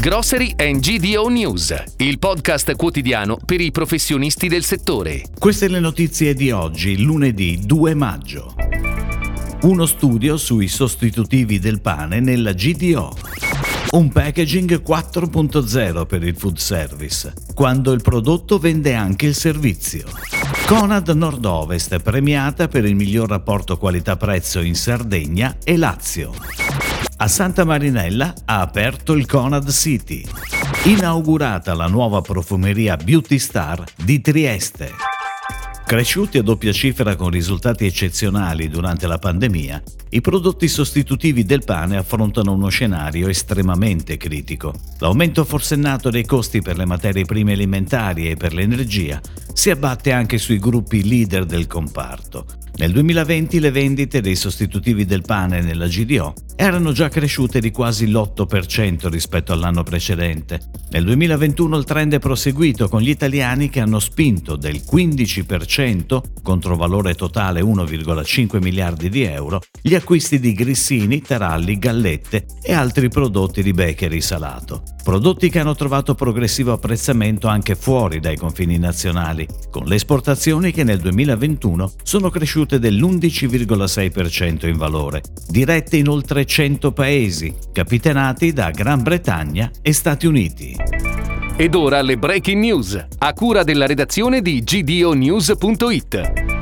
Grocery and GDO News, il podcast quotidiano per i professionisti del settore. Queste le notizie di oggi, lunedì 2 maggio. Uno studio sui sostitutivi del pane nella GDO. Un packaging 4.0 per il food service, quando il prodotto vende anche il servizio. Conad Nord-Ovest premiata per il miglior rapporto qualità-prezzo in Sardegna e Lazio. A Santa Marinella ha aperto il Conad City. Inaugurata la nuova profumeria Beauty Star di Trieste. Cresciuti a doppia cifra con risultati eccezionali durante la pandemia, i prodotti sostitutivi del pane affrontano uno scenario estremamente critico. L'aumento forsennato dei costi per le materie prime alimentari e per l'energia si abbatte anche sui gruppi leader del comparto. Nel 2020 le vendite dei sostitutivi del pane nella GDO erano già cresciute di quasi l'8% rispetto all'anno precedente. Nel 2021 il trend è proseguito con gli italiani che hanno spinto del 15% contro valore totale 1,5 miliardi di euro gli acquisti di grissini, taralli, gallette e altri prodotti di bakery salato. Prodotti che hanno trovato progressivo apprezzamento anche fuori dai confini nazionali, con le esportazioni che nel 2021 sono cresciute dell'11,6% in valore, dirette in oltre 100 paesi, capitanati da Gran Bretagna e Stati Uniti. Ed ora le breaking news, a cura della redazione di gdonews.it.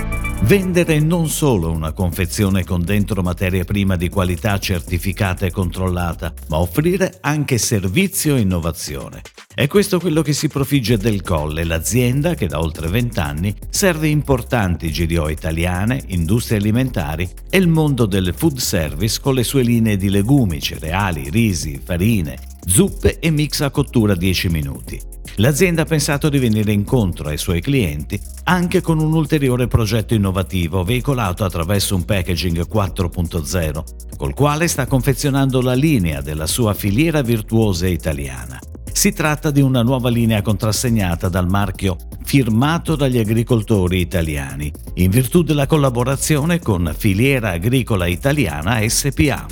Vendere non solo una confezione con dentro materia prima di qualità certificata e controllata, ma offrire anche servizio e innovazione. È questo quello che si profigge del Colle, l'azienda che da oltre vent'anni serve importanti GDO italiane, industrie alimentari e il mondo del food service con le sue linee di legumi, cereali, risi, farine, zuppe e mix a cottura 10 minuti. L'azienda ha pensato di venire incontro ai suoi clienti anche con un ulteriore progetto innovativo veicolato attraverso un packaging 4.0, col quale sta confezionando la linea della sua filiera virtuosa italiana. Si tratta di una nuova linea contrassegnata dal marchio firmato dagli agricoltori italiani, in virtù della collaborazione con Filiera Agricola Italiana SPA.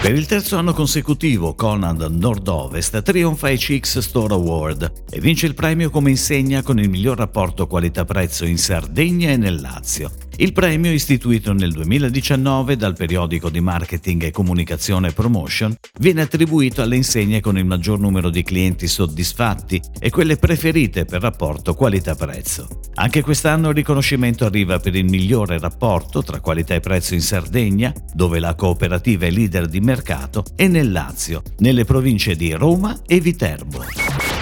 Per il terzo anno consecutivo Conad Nord-Ovest trionfa ai CX Store Award e vince il premio come insegna con il miglior rapporto qualità-prezzo in Sardegna e nel Lazio. Il premio, istituito nel 2019 dal periodico di marketing e comunicazione Promotion, viene attribuito alle insegne con il maggior numero di clienti soddisfatti e quelle preferite per rapporto qualità-prezzo. Anche quest'anno il riconoscimento arriva per il migliore rapporto tra qualità e prezzo in Sardegna, dove la cooperativa è leader di mercato, e nel Lazio, nelle province di Roma e Viterbo.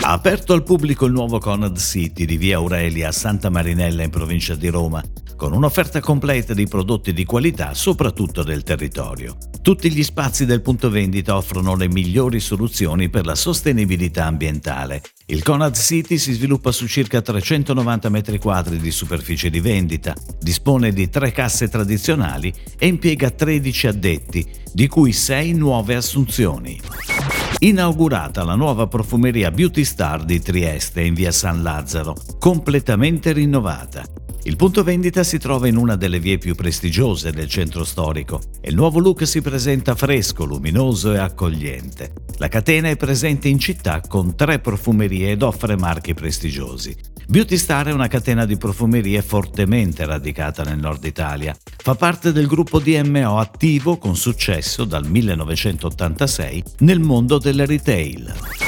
Ha aperto al pubblico il nuovo Conad City di via Aurelia a Santa Marinella in provincia di Roma, con un'offerta completa di prodotti di qualità soprattutto del territorio. Tutti gli spazi del punto vendita offrono le migliori soluzioni per la sostenibilità ambientale. Il Conad City si sviluppa su circa 390 m2 di superficie di vendita, dispone di tre casse tradizionali e impiega 13 addetti, di cui 6 nuove assunzioni. Inaugurata la nuova profumeria Beauty Star di Trieste in via San Lazzaro, completamente rinnovata. Il punto vendita si trova in una delle vie più prestigiose del centro storico e il nuovo look si presenta fresco, luminoso e accogliente. La catena è presente in città con tre profumerie ed offre marchi prestigiosi. Beauty Star è una catena di profumerie fortemente radicata nel nord Italia. Fa parte del gruppo DMO attivo con successo dal 1986 nel mondo del retail.